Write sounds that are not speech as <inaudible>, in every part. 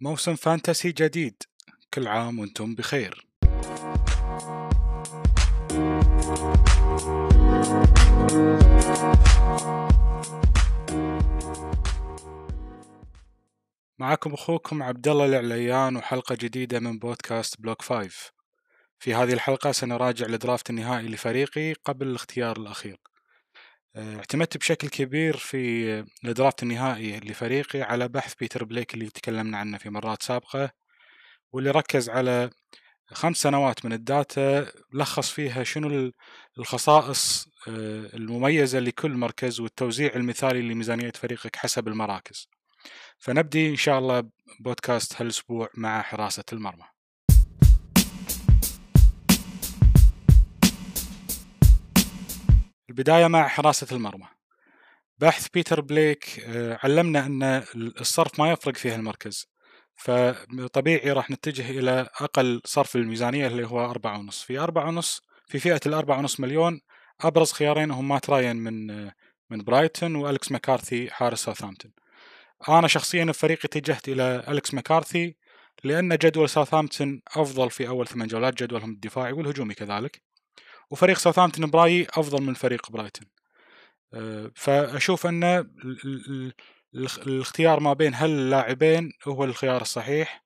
موسم fantasy جديد. كل عام وأنتم بخير. معكم أخوكم عبد الله العليان وحلقة جديدة من بودكاست بلوك 5 في هذه الحلقة سنراجع ال draft النهائي لفريقي قبل الاختيار الأخير. اعتمدت بشكل كبير في ال draft النهائي لفريقي على بحث بيتر بليك اللي تكلمنا عنه في مرات سابقة واللي ركز على خمس سنوات من ال data لخص فيها شنو الخصائص آه، المميزة لكل مركز والتوزيع المثالي لميزانية فريقك حسب المراكز. فنبدي إن شاء الله بودكاست هالأسبوع مع حراسة المرمى. البداية مع حراسة المرمى. بحث بيتر بليك آه، علمنا أن الصرف ما يفرق في هالمركز فطبيعي راح نتجه إلى أقل صرف الميزانية اللي هو أربعة ونص. في أربعة ونص في فئة الأربعة ونص مليون أبرز خيارين هم مات رايان من من برايتون وألكس مكارثي حارس ساوثهامبتون. أنا شخصيا الفريق اتجهت إلى ألكس مكارثي لأن جدول ساوثهامبتون أفضل في أول ثمان جولات جدولهم الدفاعي والهجومي كذلك. وفريق ساوثهامبتون برايي أفضل من فريق برايتون. آه، فأشوف أن الاختيار ما بين هاللاعبين هو الخيار الصحيح.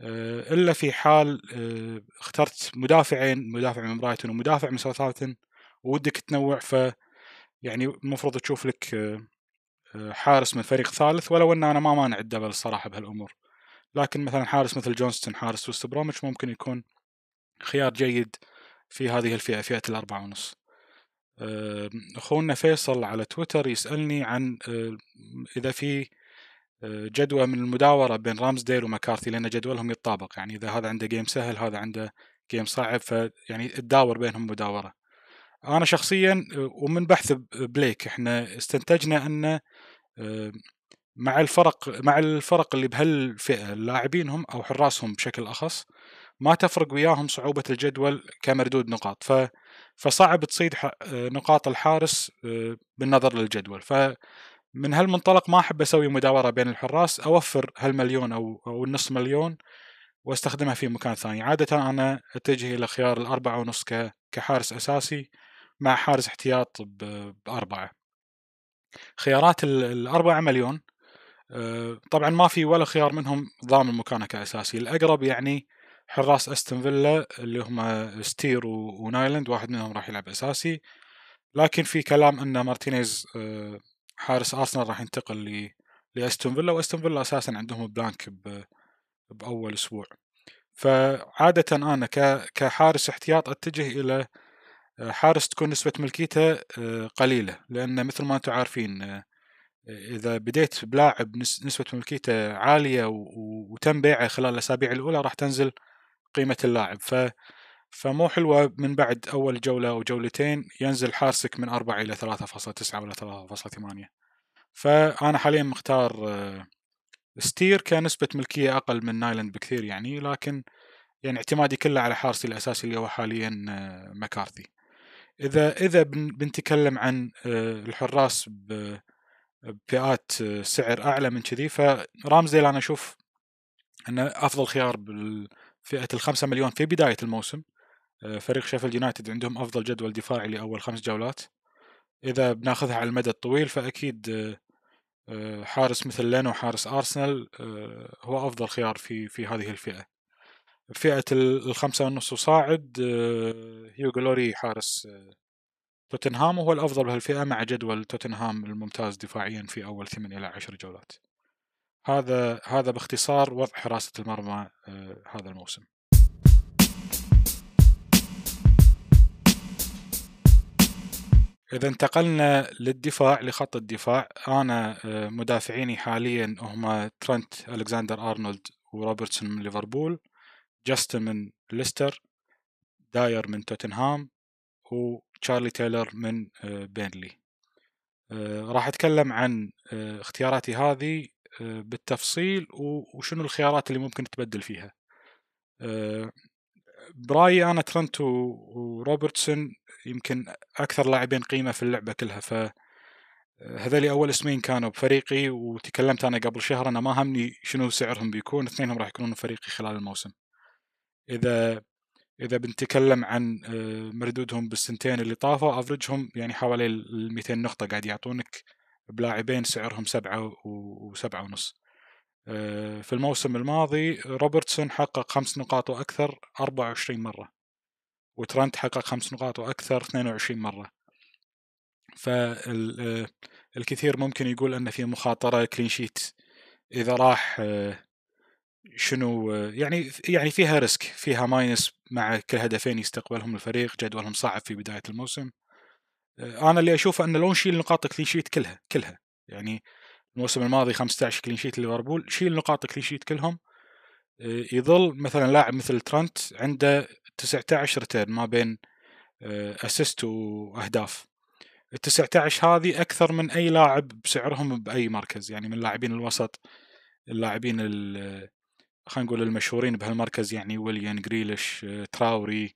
آه، إلا في حال آه، اخترت مدافعين مدافع من برايتون ومدافع من ساوثهامبتون ودك تنوع ف يعني المفروض تشوف لك حارس من فريق ثالث ولو أن أنا ما مانع ال double الصراحة بهالأمور. لكن مثلا حارس مثل جونستون حارس وست بروميتش ممكن يكون خيار جيد في هذه الفئة فئة الأربعة ونص. أخونا فيصل على تويتر يسألني عن إذا في جدوى من المداورة بين رامزديل ومكارثي لأن جدولهم يتطابق. يعني إذا هذا عنده جيم سهل هذا عنده جيم صعب فيعني تداور بينهم مداورة. أنا شخصيا ومن بحث بليك إحنا استنتجنا أن مع الفرق مع الفرق اللي بهالفئة لاعبينهم أو حراسهم بشكل أخص ما تفرق وياهم صعوبة الجدول كمردود نقاط. ف فصعب تصيد نقاط الحارس آه، بالنظر للجدول. فمن هالمنطلق ما أحب أسوي مداورة بين الحراس أوفر هالمليون أو أو النص مليون وأستخدمها في مكان ثاني. عادة أنا أتجه إلى خيار الأربعة ونص كحارس أساسي مع حارس احتياط بأربعة. خيارات الأربعة مليون آه، طبعا ما في ولا خيار منهم ضامن مكانه كأساسي. الأقرب يعني حراس أستون فيلا اللي هم ستير ونايلاند واحد منهم راح يلعب أساسي. لكن في كلام إن مارتينيز آه، حارس أرسنال راح ينتقل لأستون فيلا وأستون فيلا أساسا عندهم blank بأول أسبوع. فعادة أنا كحارس احتياط أتجه إلى آه، حارس تكون نسبة ملكيته آه، قليلة. لأن مثل ما أنتم عارفين إذا بديت بلاعب نسبة ملكيته عالية وتم بيعه خلال الأسابيع الأولى راح تنزل قيمة اللاعب. ف فمو حلوة من بعد أول جولة أو جولتين ينزل حارسك من أربعة إلى ثلاثة فاصلة تسعة ولا ثلاثة فاصلة ثمانية. فأنا حاليا مختار آه، ستير كنسبة ملكية أقل من نايلاند بكثير يعني لكن يعني اعتمادي كله على حارسي الأساسي اللي هو حاليا آه، مكارثي إذا إذا بنتكلم عن آه، الحراس بفئات سعر أعلى من كذي ف Ramsdale أنا أشوف أنه أفضل خيار فئة الخمسة مليون في بداية الموسم. آه، فريق شيفيلد يونايتد عندهم أفضل جدول دفاعي لأول خمس جولات. إذا بناخذها على المدى الطويل فأكيد آه، آه، حارس مثل لينو حارس أرسنال هو أفضل خيار في في هذه الفئة. فئة الخمسة ونص وصاعد هيوغو لوري حارس توتنهام وهو الأفضل بهالفئة مع جدول توتنهام الممتاز دفاعيا في أول ثمان إلى عشر جولات. هذا هذا باختصار وضع حراسة المرمى آه، هذا الموسم. إذا انتقلنا للدفاع لخط الدفاع. أنا آه، مدافعيني حاليا هم ترنت ألكسندر أرنولد وروبرتسون من ليفربول جاستن من ليستر داير من توتنهام وتشارلي تايلر من آه، بينلي راح أتكلم عن اختياراتي هذه. بالتفصيل وشنو الخيارات اللي ممكن تبدل فيها. آه، برأيي أنا ترنت وروبرتسون يمكن أكثر لاعبين قيمة في اللعبة كلها ف هذول أول اسمين كانوا بفريقي وتكلمت أنا قبل شهر أنا ما همني شنو سعرهم بيكون اثنينهم راح يكونون فريقي خلال الموسم. إذا إذا بنتكلم عن مردودهم بالسنتين اللي طافوا افرجهم يعني حوالي ال 200 نقطة قاعد يعطونك بلاعبين سعرهم سبعة وسبعة ونص. في الموسم الماضي روبرتسون حقق خمس نقاط وأكثر 24 مرة وترنت حقق خمس نقاط وأكثر 22 مرة. فالكثير ممكن يقول أن في مخاطرة كلين شيت. إذا راح شنو يعني يعني فيها risk فيها minus مع كل هدفين يستقبلهم الفريق جدولهم صعب في بداية الموسم. أنا اللي أشوفه انه لو نشيل نقاط clean sheet كلها كلها. يعني الموسم الماضي 15 clean sheet ليفربول شيل نقاط clean sheet كلهم يظل مثلا لاعب مثل ترنت عنده 19 return ما بين assist وأهداف. ال 19 هذه أكثر من أي لاعب بسعرهم بأي مركز. يعني من لاعبين الوسط اللاعبين خلينا نقول المشهورين بهالمركز يعني ويليان جريليش تراوري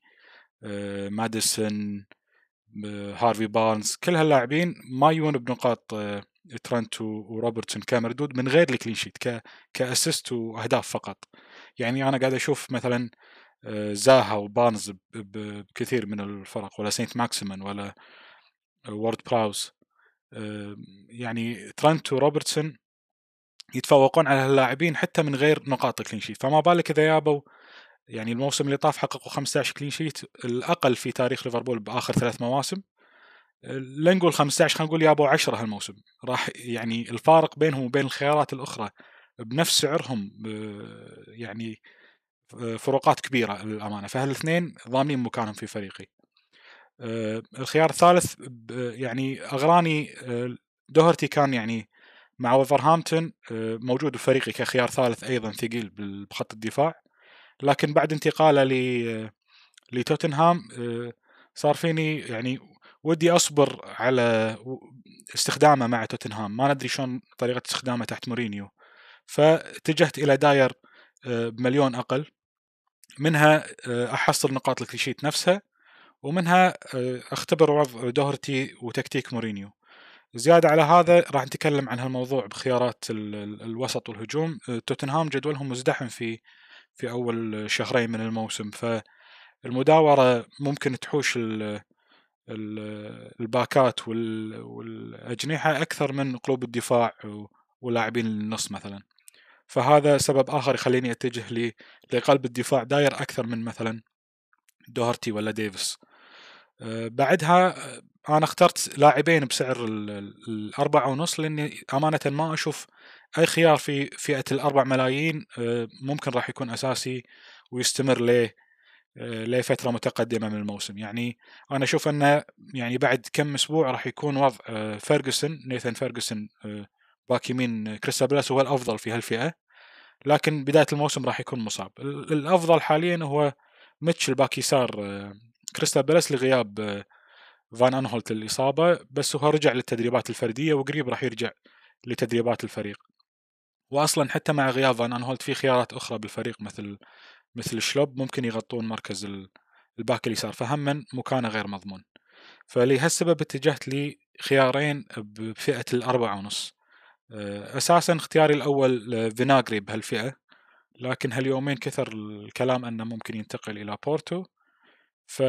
ماديسون هارفي بارنز كل هاللاعبين ما يجون بنقاط ترنت وروبرتسون كمردود من غير ال clean sheet ك assist وأهداف فقط. يعني أنا قاعد أشوف مثلا زاها وبارنز بكثير من الفرق ولا سينت ماكسيمان ولا وورد براوس. يعني ترنت وروبرتسون يتفوقون على اللاعبين حتى من غير نقاط clean sheet. فما بالك إذا يابوا يعني الموسم اللي طاف حققوا 15 clean sheet الأقل في تاريخ ليفربول بآخر ثلاث مواسم. لا نقول 15 خلينا نقول يابوا 10 هالموسم. راح يعني الفارق بينهم وبين الخيارات الأخرى بنفس سعرهم يعني فروقات كبيرة للأمانة. فهالاثنين ضامنين مكانهم في فريقي. الخيار الثالث يعني أغراني دوهرتي كان يعني مع وفرهامبتون موجود بفريقي كخيار ثالث أيضا ثقيل بخط الدفاع. لكن بعد انتقاله ل لتوتنهام صار فيني يعني ودي أصبر على استخدامه مع توتنهام. ما ندري شلون طريقة استخدامه تحت مورينيو. فاتجهت إلى داير بمليون أقل. منها أحصل نقاط ال clean sheet نفسها. ومنها أختبر وضع دوهرتي وتكتيك مورينيو. زيادة على هذا راح نتكلم عن هالموضوع بخيارات الوسط والهجوم. توتنهام جدولهم مزدحم في في أول شهرين من الموسم فالمداورة ممكن تحوش الباكات والأجنحة أكثر من قلوب الدفاع ولاعبين النص مثلا. فهذا سبب آخر يخليني أتجه لقلب الدفاع داير أكثر من مثلا دوهرتي ولا ديفيس. بعدها أنا اخترت لاعبين بسعر الأربعة ونص لأني أمانة ما أشوف أي خيار في فئة الأربع ملايين ممكن راح يكون أساسي ويستمر له لفترة متقدمة من الموسم. يعني أنا أشوف أنه يعني بعد كم أسبوع راح يكون وضع فيرجسون نيثن فيرجسون back يمين كريستال هو الأفضل في هالفئة لكن بداية الموسم راح يكون مصاب. الأفضل حاليا هو ميتشل back يسار كريستال بالاس لغياب فان انهولت الإصابة بس هو رجع للتدريبات الفردية وقريب راح يرجع لتدريبات الفريق. واصلا حتى مع غياب فان انهولت في خيارات أخرى بالفريق مثل مثل شلوب ممكن يغطون مركز ال back اليسار فهم مكانه غير مضمون. فلهالسبب اتجهت لي خيارين بفئة الأربعة ونص. أساسا اختياري الأول فيناغري بهالفئة لكن هاليومين كثر الكلام أنه ممكن ينتقل إلى بورتو. ف,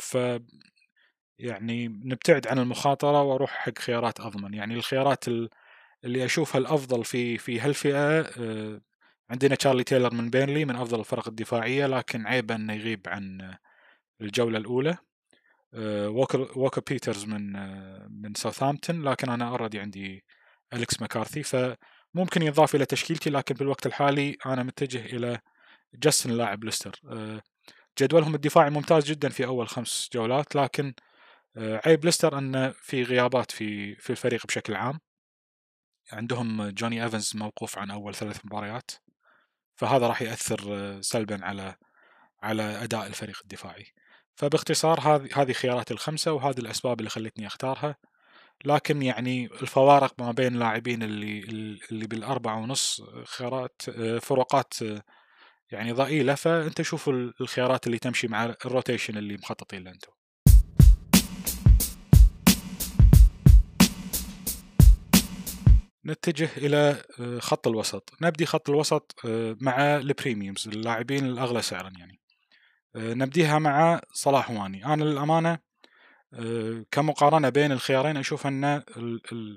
ف يعني نبتعد عن المخاطرة وأروح حق خيارات أضمن. يعني الخيارات اللي أشوفها الأفضل في في هالفئة آه، عندنا تشارلي تايلر من بيرنلي من أفضل الفرق الدفاعية لكن عيب إنه يغيب عن الجولة الأولى. آه، ووكر ووكر بيترز من آه، من ساوثهامبتون لكن أنا already عندي أليكس مكارثي فممكن ينضاف إلى تشكيلتي لكن في الوقت الحالي أنا متجه إلى جاستن لاعب ليستر. جدولهم الدفاعي ممتاز جدا في أول خمس جولات لكن عيب ليستر إن في غيابات في في الفريق بشكل عام. عندهم جوني إيفنز موقوف عن أول ثلاث مباريات. فهذا راح يأثر آه، سلبا على على أداء الفريق الدفاعي. فباختصار هذه هذه خيارات الخمسة وهذه الأسباب اللي خلتني أختارها. لكن يعني الفوارق ما بين اللاعبين اللي اللي بالأربعة ونص خيارات آه، فروقات يعني ضئيلة. فأنت شوف الخيارات اللي تمشي مع الروتيشن اللي مخططين له أنتم. نتجه إلى خط الوسط. نبدي خط الوسط مع ال premiums اللاعبين الأغلى سعرا يعني. نبديها مع صلاح وماني أنا للأمانة كمقارنة بين الخيارين أشوف أن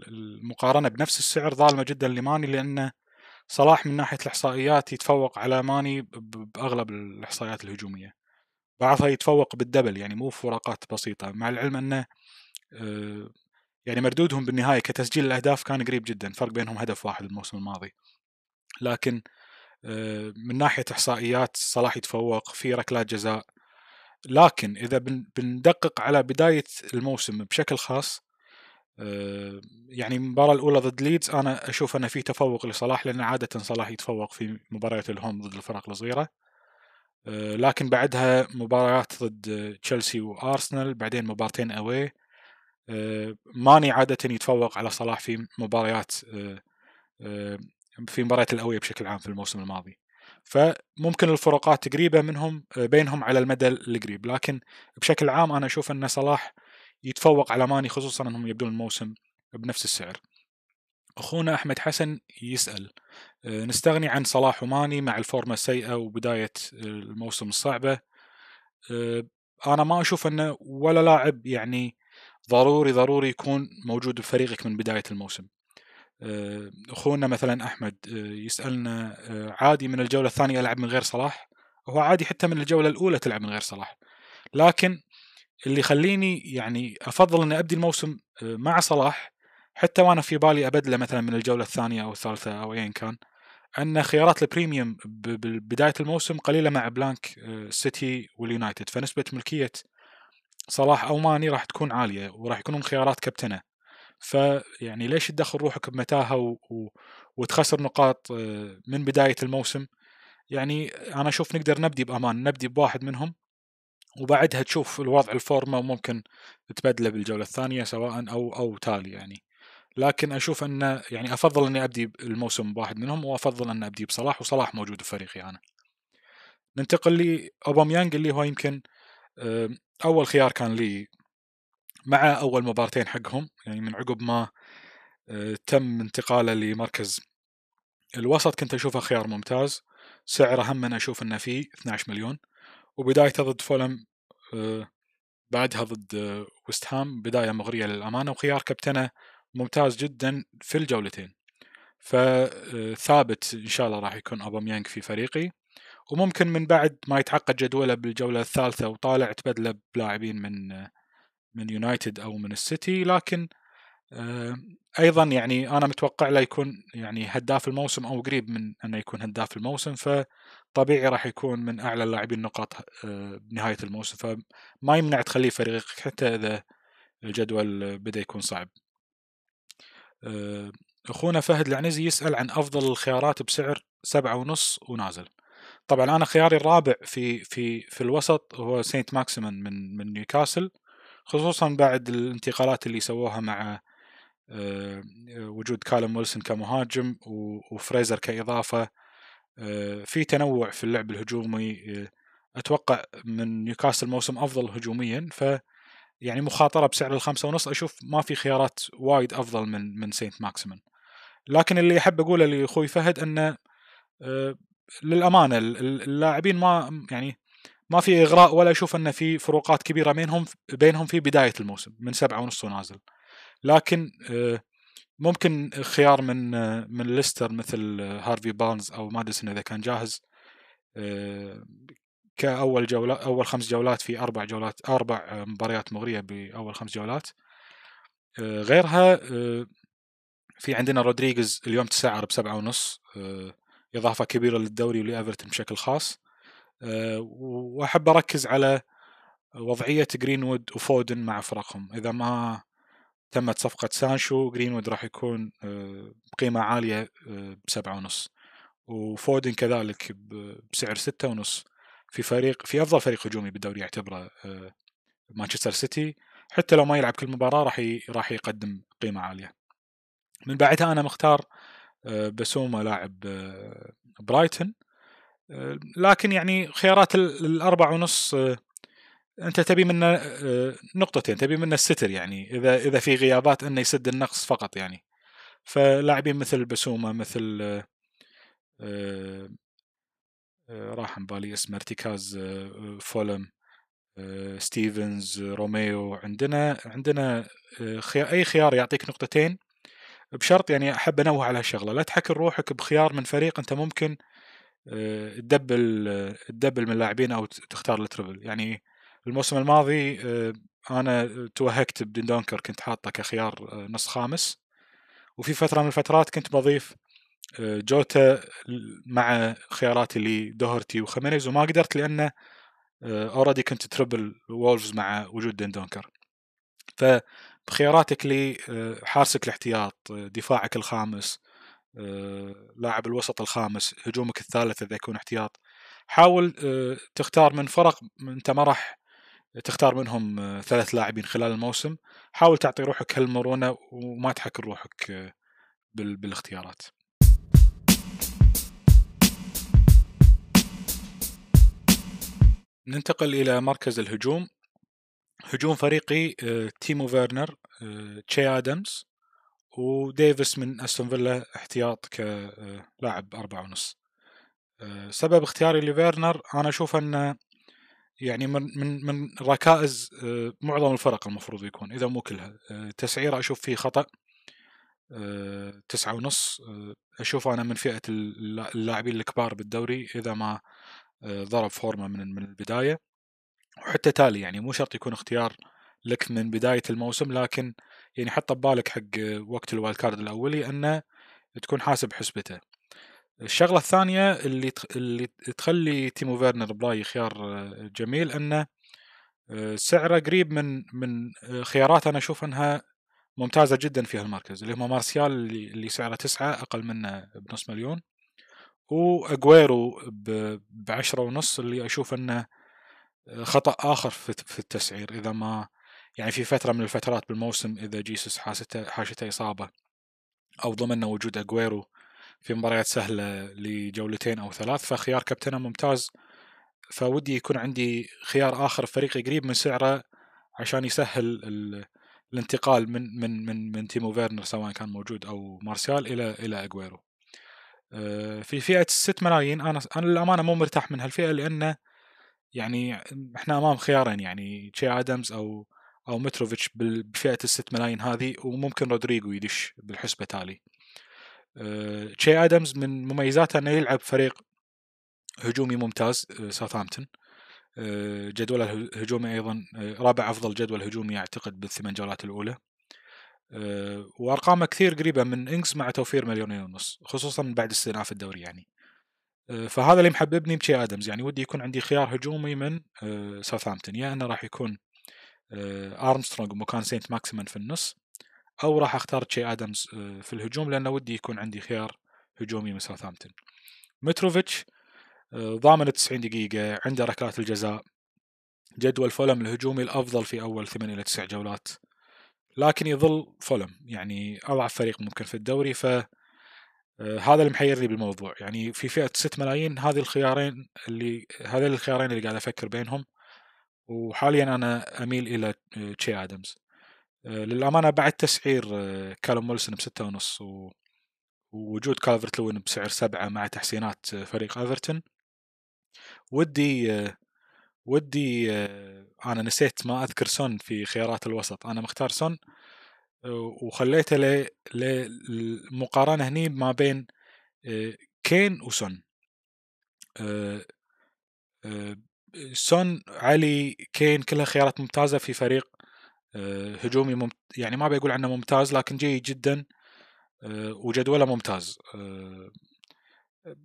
المقارنة بنفس السعر ظالمة جدا لماني لأن صلاح من ناحية الإحصائيات يتفوق على ماني بأغلب الإحصائيات الهجومية. بعضها يتفوق بال double يعني مو فروقات بسيطة. مع العلم انه آه، يعني مردودهم بالنهاية كتسجيل الأهداف كان قريب جدا فرق بينهم هدف واحد الموسم الماضي. لكن آه، من ناحية إحصائيات صلاح يتفوق في ركلات جزاء. لكن إذا بندقق على بداية الموسم بشكل خاص آه، يعني المباراة الأولى ضد ليدز أنا أشوف انه في تفوق لصلاح لأن عادة صلاح يتفوق في مباريات الهوم ضد الفرق الصغيرة. آه، لكن بعدها مباريات ضد تشيلسي وأرسنال بعدين مبارتين أوي. ماني عادة يتفوق على صلاح في مباريات في مباريات الاويه بشكل عام في الموسم الماضي. فممكن الفروقات قريبة منهم بينهم على المدى القريب. لكن بشكل عام أنا أشوف أن صلاح يتفوق على ماني خصوصا أنهم يبدون الموسم بنفس السعر. أخونا أحمد حسن يسأل آه، نستغني عن صلاح وماني مع الفورمة السيئة وبداية الموسم الصعبة؟ آه، أنا ما أشوف انه ولا لاعب يعني ضروري ضروري يكون موجود بفريقك من بداية الموسم. آه، أخونا مثلا أحمد يسألنا عادي من الجولة الثانية العب من غير صلاح؟ هو عادي حتى من الجولة الأولى تلعب من غير صلاح. لكن اللي يخليني يعني أفضل إني أبدي الموسم آه، مع صلاح حتى وأنا في بالي أبدله مثلا من الجولة الثانية أو الثالثة أو ايا كان أن خيارات ال premium ببداية الموسم قليلة مع blank سيتي آه، واليونايتد. فنسبة ملكية صلاح أو ماني راح تكون عالية وراح يكونون خيارات كابتنة. فيعني ليش تدخل روحك بمتاهة و... و... وتخسر نقاط آه، من بداية الموسم؟ يعني أنا أشوف نقدر نبدي بأمان نبدي بواحد منهم وبعدها تشوف الوضع الفورمة وممكن تبدله بالجولة الثانية سواء أو أو تالي يعني. لكن أشوف انه يعني أفضل أني أبدي الموسم بواحد منهم وأفضل أن أبدي بصلاح وصلاح موجود في فريقي أنا. ننتقل لأوباميانج اللي هو يمكن أول خيار كان لي مع أول مبارتين حقهم يعني من عقب ما آه، تم انتقاله لمركز الوسط كنت أشوفه خيار ممتاز. سعره هم من أشوف إنه فيه 12 مليون. وبدايته ضد فولم آه، بعدها ضد ويست هام بداية مغرية للأمانة. وخيار كابتنه ممتاز جدا في الجولتين. فثابت إن شاء الله راح يكون أوباميانج في فريقي. وممكن من بعد ما يتعقد جدوله بالجولة الثالثة وطالع تبدله بلاعبين من من يونايتد أو من السيتي لكن آه، أيضا يعني أنا متوقع له يكون يعني هداف الموسم أو قريب من أنه يكون هداف الموسم فطبيعي راح يكون من أعلى اللاعبين نقاط آه، بنهايه الموسم فما يمنع تخليه فريقك حتى إذا الجدول بدأ يكون صعب. آه، أخونا فهد العنزي يسأل عن أفضل الخيارات بسعر سبعة ونص ونازل. طبعا أنا خياري الرابع في في في الوسط هو سانت ماكسيمين من من نيوكاسل خصوصا بعد الانتقالات اللي سووها مع آه، وجود كالم ويلسون كمهاجم وفريزر كإضافة. آه، في تنوع في اللعب الهجومي آه، أتوقع من نيوكاسل موسم أفضل هجوميا. ف يعني مخاطرة بسعر الخمسة ونص أشوف ما في خيارات وايد أفضل من من سانت ماكسيمين لكن اللي أحب أقوله لأخوي فهد أنه للأمانة اللاعبين ما يعني ما في إغراء ولا أشوف أن في فروقات كبيرة بينهم بينهم في بداية الموسم من سبعة ونص ونازل. لكن آه، ممكن خيار من آه، من ليستر مثل هارفي بارنز أو ماديسون إذا كان جاهز. آه، كأول جوله أول خمس جولات في أربع جولات أربع مباريات مغرية بأول خمس جولات. غيرها في عندنا رودريغز اليوم تسعر بسبعة ونص. إضافة كبيرة للدوري ولإيفرتون بشكل خاص. وأحب أركز على وضعية جرينوود وفودن مع فرقهم. إذا ما تمت صفقة سانشو جرينوود راح يكون آه، بقيمة عالية آه، بسبعة ونص. وفودن كذلك بسعر ستة ونص. في فريق في أفضل فريق هجومي بالدوري يعتبره آه، مانشستر سيتي. حتى لو ما يلعب كل مباراة راح راح يقدم قيمة عالية. من بعدها أنا مختار بسوما لاعب برايتن لكن يعني خيارات الأربع ونص أنت تبي منه آه، نقطتين تبي منه الستر يعني إذا إذا في غيابات إنه يسد النقص فقط يعني. فلاعبين مثل بسومة مثل آه، راح بالي اسمه ارتكاز فولهام ستيفنز روميو عندنا عندنا أي خيار يعطيك نقطتين بشرط يعني أحب أنوه على هالشغله لا تحكر روحك بخيار من فريق أنت ممكن ت double ت double من اللاعبين أو تختار ال triple يعني الموسم الماضي أنا توهقت بدندونكر كنت حاطه كخيار نص خامس. وفي فترة من الفترات كنت بضيف جوتا مع خياراتي اللي دوهيرتي وخمينيز وما قدرت لأنه already كنت triple وولفز مع وجود دندونكر فبخياراتك لحارسك الاحتياط دفاعك الخامس لاعب الوسط الخامس هجومك الثالث إذا يكون احتياط. حاول تختار من فرق انت ما راح تختار منهم ثلاث لاعبين خلال الموسم. حاول تعطي روحك هالمرونة وما تحكر روحك بالاختيارات. ننتقل إلى مركز الهجوم. هجوم فريقي آه، تيمو فيرنر آه، تشي آدمز وديفيس من أستون فيلا احتياط كلاعب أربعة ونص. آه، سبب اختياري لفيرنر أنا أشوف أنه يعني من من من ركائز معظم الفرق المفروض يكون إذا مو كلها. تسعيرة أشوف فيه خطأ تسعة ونص أشوف أنا من فئة اللاعبين الكبار بالدوري إذا ما ضرب form ة من من البداية. وحتى تالي يعني مو شرط يكون اختيار لك من بداية الموسم لكن يعني حط ببالك حق وقت ال wildcard الأولي أنه تكون حاسب حسبته. الشغلة الثانية اللي اللي تخلي تيمو فيرنر برايي خيار جميل أنه سعره قريب من من خيارات أنا أشوف أنها ممتازة جدا في هالمركز اللي هو مارسيال اللي سعره تسعة أقل منه بنص مليون وأجويرو بعشرة ونص اللي أشوف أنه خطأ آخر في التسعير إذا ما يعني في فترة من الفترات بالموسم إذا جيسوس حاشته حاشته إصابة أو ضمن وجود اجويرو في مباريات سهلة لجولتين أو ثلاث فخيار كابتنه ممتاز. فودي يكون عندي خيار آخر فريقي قريب من سعره عشان يسهل الانتقال من من من من تيمو فيرنر سواء كان موجود أو مارسيال إلى إلى اجويرو آه، في فئة الست ملايين أنا أنا للأمانة مو مرتاح من هالفئة لأنه يعني إحنا أمام خيارين يعني تشي آدمز أو أو متروفيتش بفئة الست ملايين هذه وممكن رودريجو يدش بالحسبة تالي. تشي آه، آدمز من مميزاته إنه يلعب فريق هجومي ممتاز آه، ساوثهامبتون. جدوله الهجومي أيضا رابع أفضل جدول هجومي أعتقد بالثمان جولات الأولى. آه، وأرقامه كثير قريبة من إنغز مع توفير مليونين ونص خصوصا بعد استئناف الدوري يعني. آه، فهذا اللي محببني بشي آدمز يعني ودي يكون عندي خيار هجومي من ساوثهامبتون يا أنه راح يكون ارمسترونج ومكان سينت ماكسيمن في النص أو راح أختار تشي آدمز في الهجوم لأنه ودي يكون عندي خيار هجومي من ساوثهامبتون متروفيتش ضامن 90 دقيقة عنده ركلات الجزاء. جدول فولم الهجومي الأفضل في أول 8 إلى 9 جولات. لكن يظل فولم يعني أضعف فريق ممكن في الدوري ف آه، هذا اللي محيرني بالموضوع. يعني في فئة 6 ملايين هذه الخيارين اللي هذين الخيارين اللي قاعد أفكر بينهم وحاليا أنا أميل إلى تشي ادمز آه، للأمانة بعد تسعير آه، كالوم ويلسون بستة ونص ووجود كالفرت لوين بسعر سبعة مع تحسينات فريق أيفرتون. ودي ودي آه، أنا نسيت ما أذكر سون في خيارات الوسط. أنا مختار سون آه، وخليته للمقارنه هني ما بين آه، كين وسون. سون آلي كين كلها خيارات ممتازة في فريق هجومي ممت... يعني ما بيقول عنه ممتاز لكن جيد جدا وجدوله ممتاز.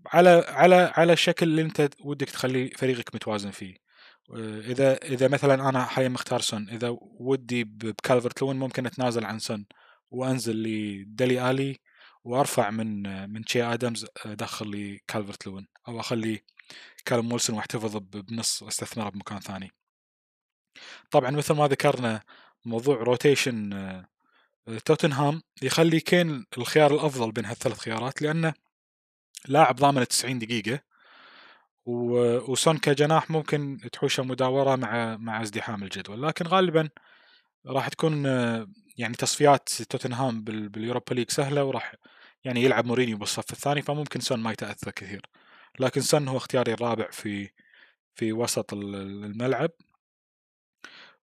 على على على الشكل اللي انت ودك تخلي فريقك متوازن فيه. إذا إذا مثلا أنا حاليا مختار سون إذا ودي بكالفرت لوين ممكن أتنازل عن سون وأنزل لدلي آلي وأرفع من من تشي آدمز أدخل لي كالفرت لوين أو أخلي كالوم ويلسون وأحتفظ بنص أستثمره بمكان ثاني. طبعا مثل ما ذكرنا موضوع rotation آه، توتنهام يخلي كين الخيار الأفضل بين هالثلاث خيارات لأنه لاعب ضامن 90 دقيقة وسون كجناح ممكن تحوشه مداورة مع مع ازدحام الجدول. لكن غالبا راح تكون يعني تصفيات توتنهام باليوروبا ليج سهلة وراح يعني يلعب مورينيو بالصف الثاني فممكن سون ما يتأثر كثير. لكن سون هو اختياري الرابع في في وسط الملعب.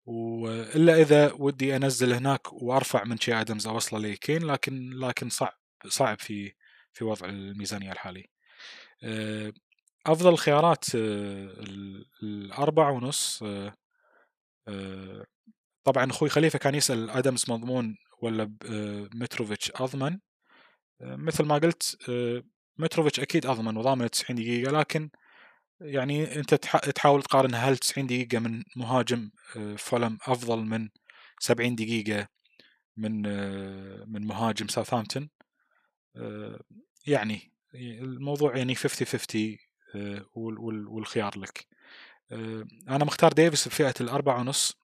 وإلا إذا ودي أنزل هناك وأرفع من تشي آدمز اوصله لكين لكن لكن صعب صعب في في وضع الميزانية الحالي. أفضل خيارات آه، الأربعة ونص آه، طبعا أخوي خليفة كان يسأل آدمز مضمون ولا متروفيتش أضمن. مثل ما قلت متروفيتش أكيد أضمن وضامن 90 دقيقة لكن يعني أنت تحاول تقارن هل 90 دقيقة من مهاجم فولم أفضل من 70 دقيقة من من مهاجم ساوثهامبتون؟ يعني الموضوع يعني 50 50 والخيار لك. أنا مختار ديفيس بفئة الأربعة ونص.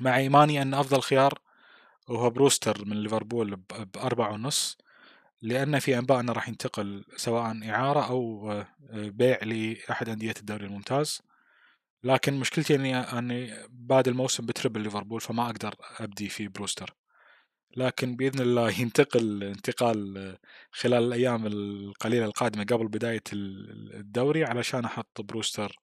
مع إيماني أن أفضل خيار هو بروستر من ليفربول بأربعة ونص لأن في أنباء أنه راح ينتقل سواء إعارة أو بيع لأحد أندية الدوري الممتاز. لكن مشكلتي أني أني بعد الموسم ب triple ليفربول فما أقدر أبدي في بروستر. لكن بإذن الله <laughs> ينتقل انتقال خلال الأيام القليلة القادمة قبل بداية الدوري علشان أحط بروستر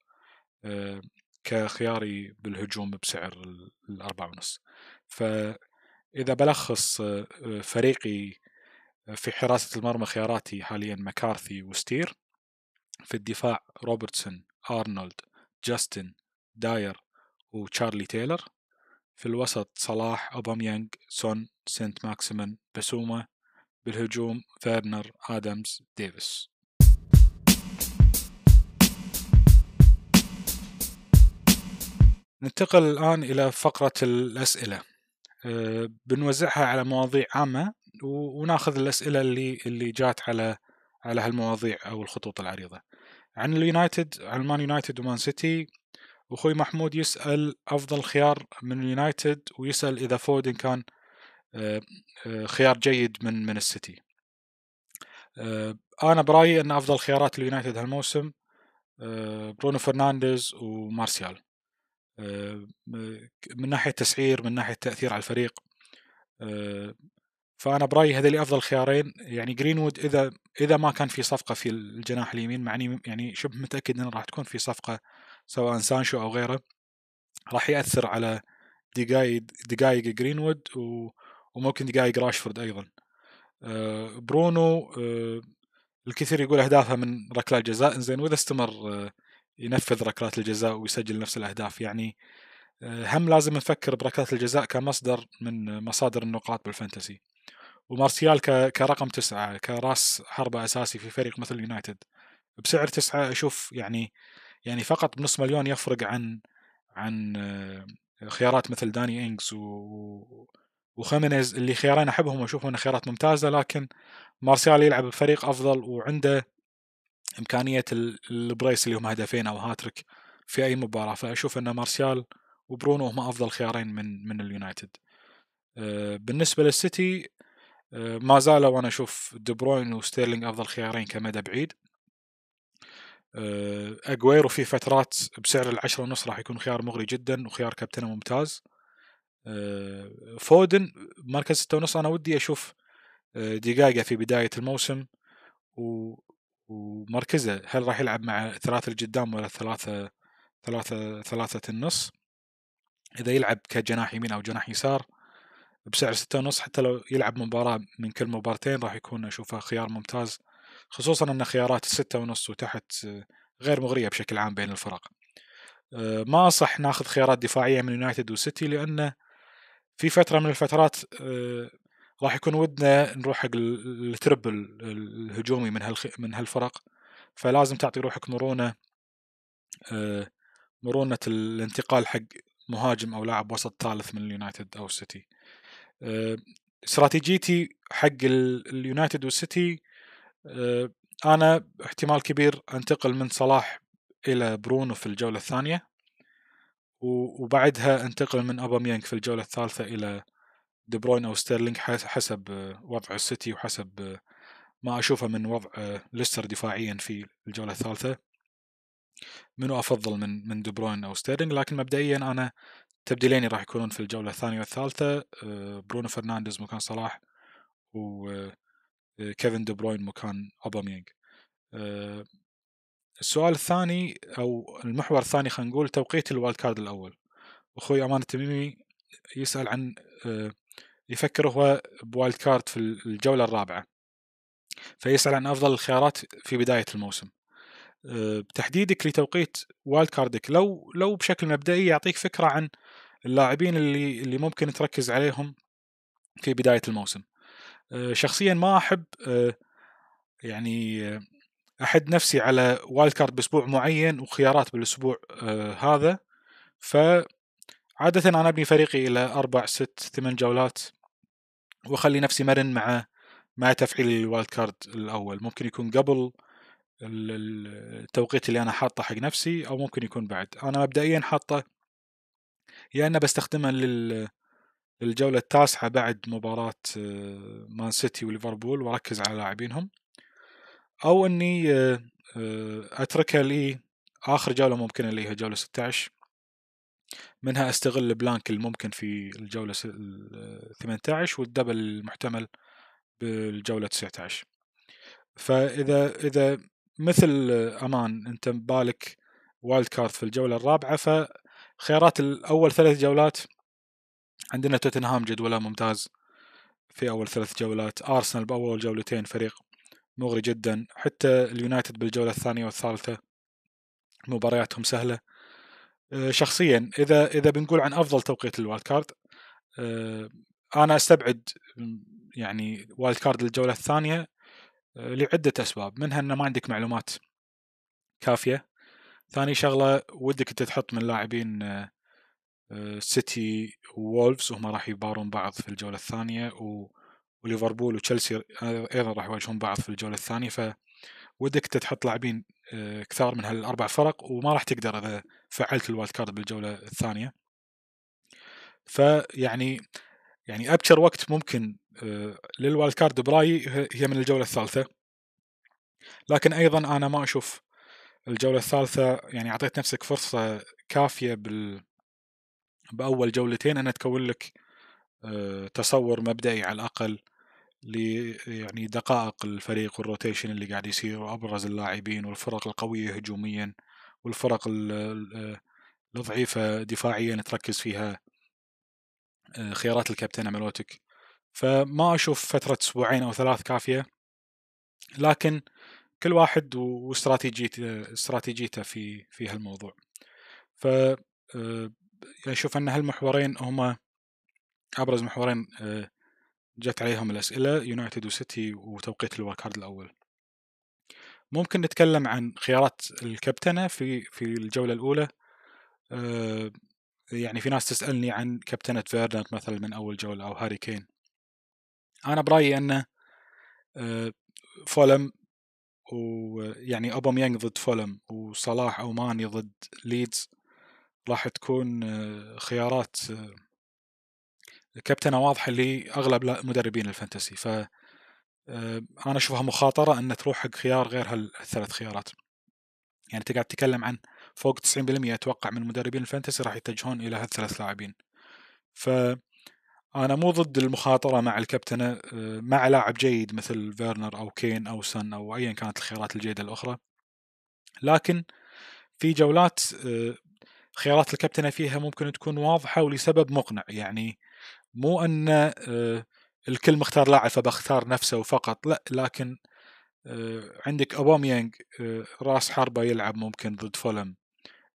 كخياري بالهجوم بسعر الأربعة ونص. فإذا بلخص فريقي في حراسة المرمى خياراتي حاليا مكارثي وستير في الدفاع روبرتسون أرنولد جاستن داير وتشارلي تايلور. في الوسط صلاح أوباميانج سون سنت ماكسيمن بسوما بالهجوم فيرنر آدمز ديفيس. ننتقل الآن إلى فقرة الأسئلة. أه بنوزعها على مواضيع عامة وناخذ الأسئلة اللي اللي جات على على هالمواضيع أو الخطوط العريضة. عن اليونايتد عن المان يونايتد ومان سيتي أخوي محمود يسأل أفضل خيار من اليونايتد ويسأل إذا فودن كان آه، آه، خيار جيد من من السيتي. آه، أنا برأيي أن أفضل خيارات اليونايتد هالموسم برونو فرنانديز ومارسيال. من ناحية تسعير من ناحية تأثير على الفريق. فأنا برأيي هذول أفضل خيارين. يعني جرينوود إذا إذا ما كان في صفقة في الجناح اليمين مع أني يعني شبه متأكد إنه راح تكون في صفقة سواء سانشو أو غيره راح يأثر على دقائق دقائق جرينوود وممكن دقائق راشفورد أيضا. آه، برونو آه، الكثير يقول اهدافه من ركلات جزاء. زين وإذا استمر آه، ينفذ ركلات الجزاء ويسجل نفس الأهداف. يعني هم لازم نفكر بركلات الجزاء كمصدر من مصادر النقاط بال fantasy. ومارسيال كرقم تسعة كراس حربة أساسي في فريق مثل يونايتد. بسعر تسعة أشوف يعني يعني فقط بنص مليون يفرق عن عن آه، خيارات مثل داني إنجز و وخيمينيز اللي خيارين أحبهم وأشوفهم أنه خيارات ممتازة لكن مارسيال يلعب بفريق أفضل وعنده إمكانية ال brace اللي هم هدفين أو هاتريك في أي مباراة. فأشوف أن مارسيال وبرونو هم أفضل خيارين من من اليونايتد. آه، بالنسبة للسيتي آه، ما زالوا وأنا أشوف دي بروين وستيرلينج أفضل خيارين كمدى بعيد. اجويرو في فترات بسعر العشرة ونص راح يكون خيار مغري جدا وخيار كابتنه ممتاز. آه، فودن مركز ستة ونص أنا ودي أشوف دقائقه في بداية الموسم و... ومركزه هل راح يلعب مع ثلاثة القدام ولا ثلاثة ثلاثة ثلاثة النص؟ إذا يلعب كجناح يمين أو جناح يسار بسعر ستة ونص حتى لو يلعب مباراة من كل مباراتين راح يكون أشوفه خيار ممتاز. خصوصا أن خيارات الستة ونص وتحت غير مغرية بشكل عام بين الفرق. آه، ما أنصح ناخذ خيارات دفاعية من يونايتد وسيتي لأنه في فترة من الفترات آه، راح يكون ودنا نروح حق ال triple الهجومي من هالخ... من هالفرق. فلازم تعطي روحك مرونة آه، مرونة الانتقال حق مهاجم أو لاعب وسط ثالث من اليونايتد أو السيتي. آه، استراتيجيتي حق اليونايتد والسيتي آه، أنا احتمال كبير أنتقل من صلاح إلى برونو في الجولة الثانية وبعدها أنتقل من اوباميانج في الجولة الثالثة إلى دي بروين أو ستيرلينج حسب وضع السيتي وحسب ما أشوفه من وضع ليستر دفاعيا في الجولة الثالثة. منو أفضل من من دي بروين أو ستيرلينج لكن مبدئيا أنا تبديلين راح يكونون في الجولة الثانية والثالثة. برونو فرنانديز مكان صلاح وكيفن دي بروين مكان اوباميانج السؤال الثاني أو المحور الثاني خلينا نقول توقيت ال wildcard الأول. أخوي أمان التميمي يسأل عن يفكر هو ب wildcard في الجولة الرابعة. فيسأل عن أفضل الخيارات في بداية الموسم. بتحديدك لتوقيت wildcard ك لو لو بشكل مبدئي يعطيك فكرة عن اللاعبين اللي اللي ممكن تركز عليهم في بداية الموسم. شخصيا ما أحب يعني أحد نفسي على wildcard بأسبوع معين وخيارات بالأسبوع هذا. ف عادة أنا أبني فريقي إلى أربع ست ثمان جولات وأخلي نفسي مرن مع مع تفعيل ال wildcard الأول. ممكن يكون قبل التوقيت اللي أنا حاطه حق نفسي أو ممكن يكون بعد. أنا مبدئيا حاطه يا أنا بستخدمه لل للجولة التاسعة بعد مباراة آه، مان سيتي وليفربول وأركز على لاعبينهم. أو إني آه، آه، أتركها لي آخر جولة ممكن اللي هي جولة 16 منها أستغل البلانك الممكن في الجولة 18 والدبل المحتمل بالجولة 19 فإذا إذا مثل أمان أنت ببالك wildcard في الجولة الرابعة فخيارات الأول ثلاث جولات عندنا توتنهام جدوله ممتاز في أول ثلاث جولات أرسنال بأول جولتين فريق مغري جدا حتى اليونايتد بالجولة الثانية والثالثة مبارياتهم سهلة. آه، شخصيا إذا إذا بنقول عن أفضل توقيت لل wildcard آه، أنا أستبعد يعني wildcard للجولة الثانية آه، لعدة أسباب. منها إن ما عندك معلومات كافية. ثاني شغلة ودك أنت تحط من لاعبين سيتي وولفز وهم راح يبارون بعض في الجولة الثانية و... وليفربول وتشيلسي أيضا راح يواجهون بعض في الجولة الثانية ف ودك تحط لاعبين آه، كثار من هالأربع فرق وما راح تقدر إذا فعلت ال wildcard بالجولة الثانية. فيعني يعني أبكر وقت ممكن آه، لل wildcard برايي هي من الجولة الثالثة. لكن أيضا أنا ما أشوف الجولة الثالثة يعني أعطيت نفسك فرصة كافية بال بأول جولتين ان تكون لك آه، تصور مبدئي على الأقل يعني دقائق الفريق وال rotation اللي قاعد يصير وأبرز اللاعبين والفرق القوية هجوميا والفرق الضعيفة دفاعيا تركز فيها آه، خيارات الكابتن ملوتك فما أشوف فترة أسبوعين أو ثلاث كافية لكن كل واحد واستراتيجيته استراتيجيته في في هالموضوع. ف آه، أشوف أن هالمحورين هما أبرز محورين آه، جت عليهم الأسئلة يونايتد وسيتي وتوقيت الواكارد الأول. ممكن نتكلم عن خيارات الكابتنة في في الجولة الأولى أه يعني في ناس تسألني عن كابتنة فيرنر مثلا من أول جولة أو هاري كين. أنا برأيي أنه أه فولم ويعني أوباميانج ضد فولم وصلاح أو ماني ضد ليدز راح تكون آه، خيارات آه، كابتنه واضحه لاغلب مدربين ال fantasy. ف آه، أنا أشوفها مخاطرة أن تروح حق خيار غير هالثلاث خيارات. يعني أنت قاعد تتكلم عن فوق 90% أتوقع من مدربين ال fantasy راح يتجهون إلى هالثلاث لاعبين. ف أنا مو ضد المخاطرة مع الكابتنه مع لاعب جيد مثل فيرنر أو كين أو سن أو ايا كانت الخيارات الجيدة الأخرى. لكن في جولات خيارات الكابتنه فيها ممكن تكون واضحة ولسبب مقنع. يعني مو أن آه، الكل مختار لاعب فبختار نفسه فقط لا لكن آه، عندك أوباميانج آه، راس حربة يلعب ممكن ضد فولم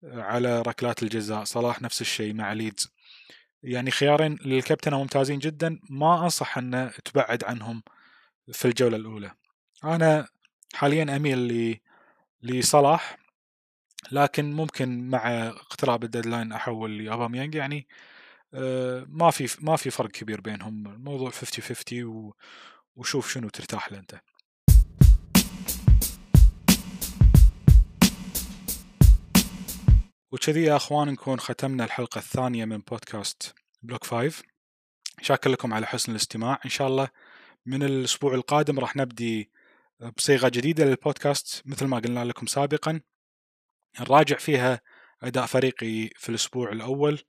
على ركلات الجزاء صلاح نفس الشيء مع ليدز. يعني خيارين للكابتن ممتازين جدا ما أنصح أن تبعد عنهم في الجولة الأولى. أنا حاليا أميل لصلاح. لكن ممكن مع اقتراب ال deadline أحول لاوباميانج يعني آه، ما في ما في فرق كبير بينهم الموضوع 50 50 وشوف شنو ترتاح له أنت. وكذي يا أخوان نكون ختمنا الحلقة الثانية من بودكاست بلوك 5 شاكر لكم على حسن الاستماع. إن شاء الله من الأسبوع القادم راح نبدي بصيغة جديدة للبودكاست مثل ما قلنا لكم سابقا. نراجع فيها أداء فريقي في الأسبوع الأول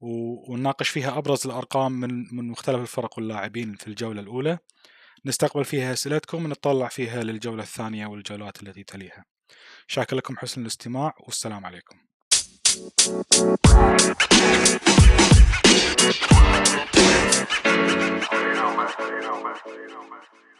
ونناقش فيها أبرز الأرقام من من مختلف الفرق واللاعبين في الجولة الأولى نستقبل فيها أسئلتكم ونطلع فيها للجولة الثانية والجولات التي تليها شاكر لكم حسن الاستماع والسلام عليكم you know, man. Man. Man.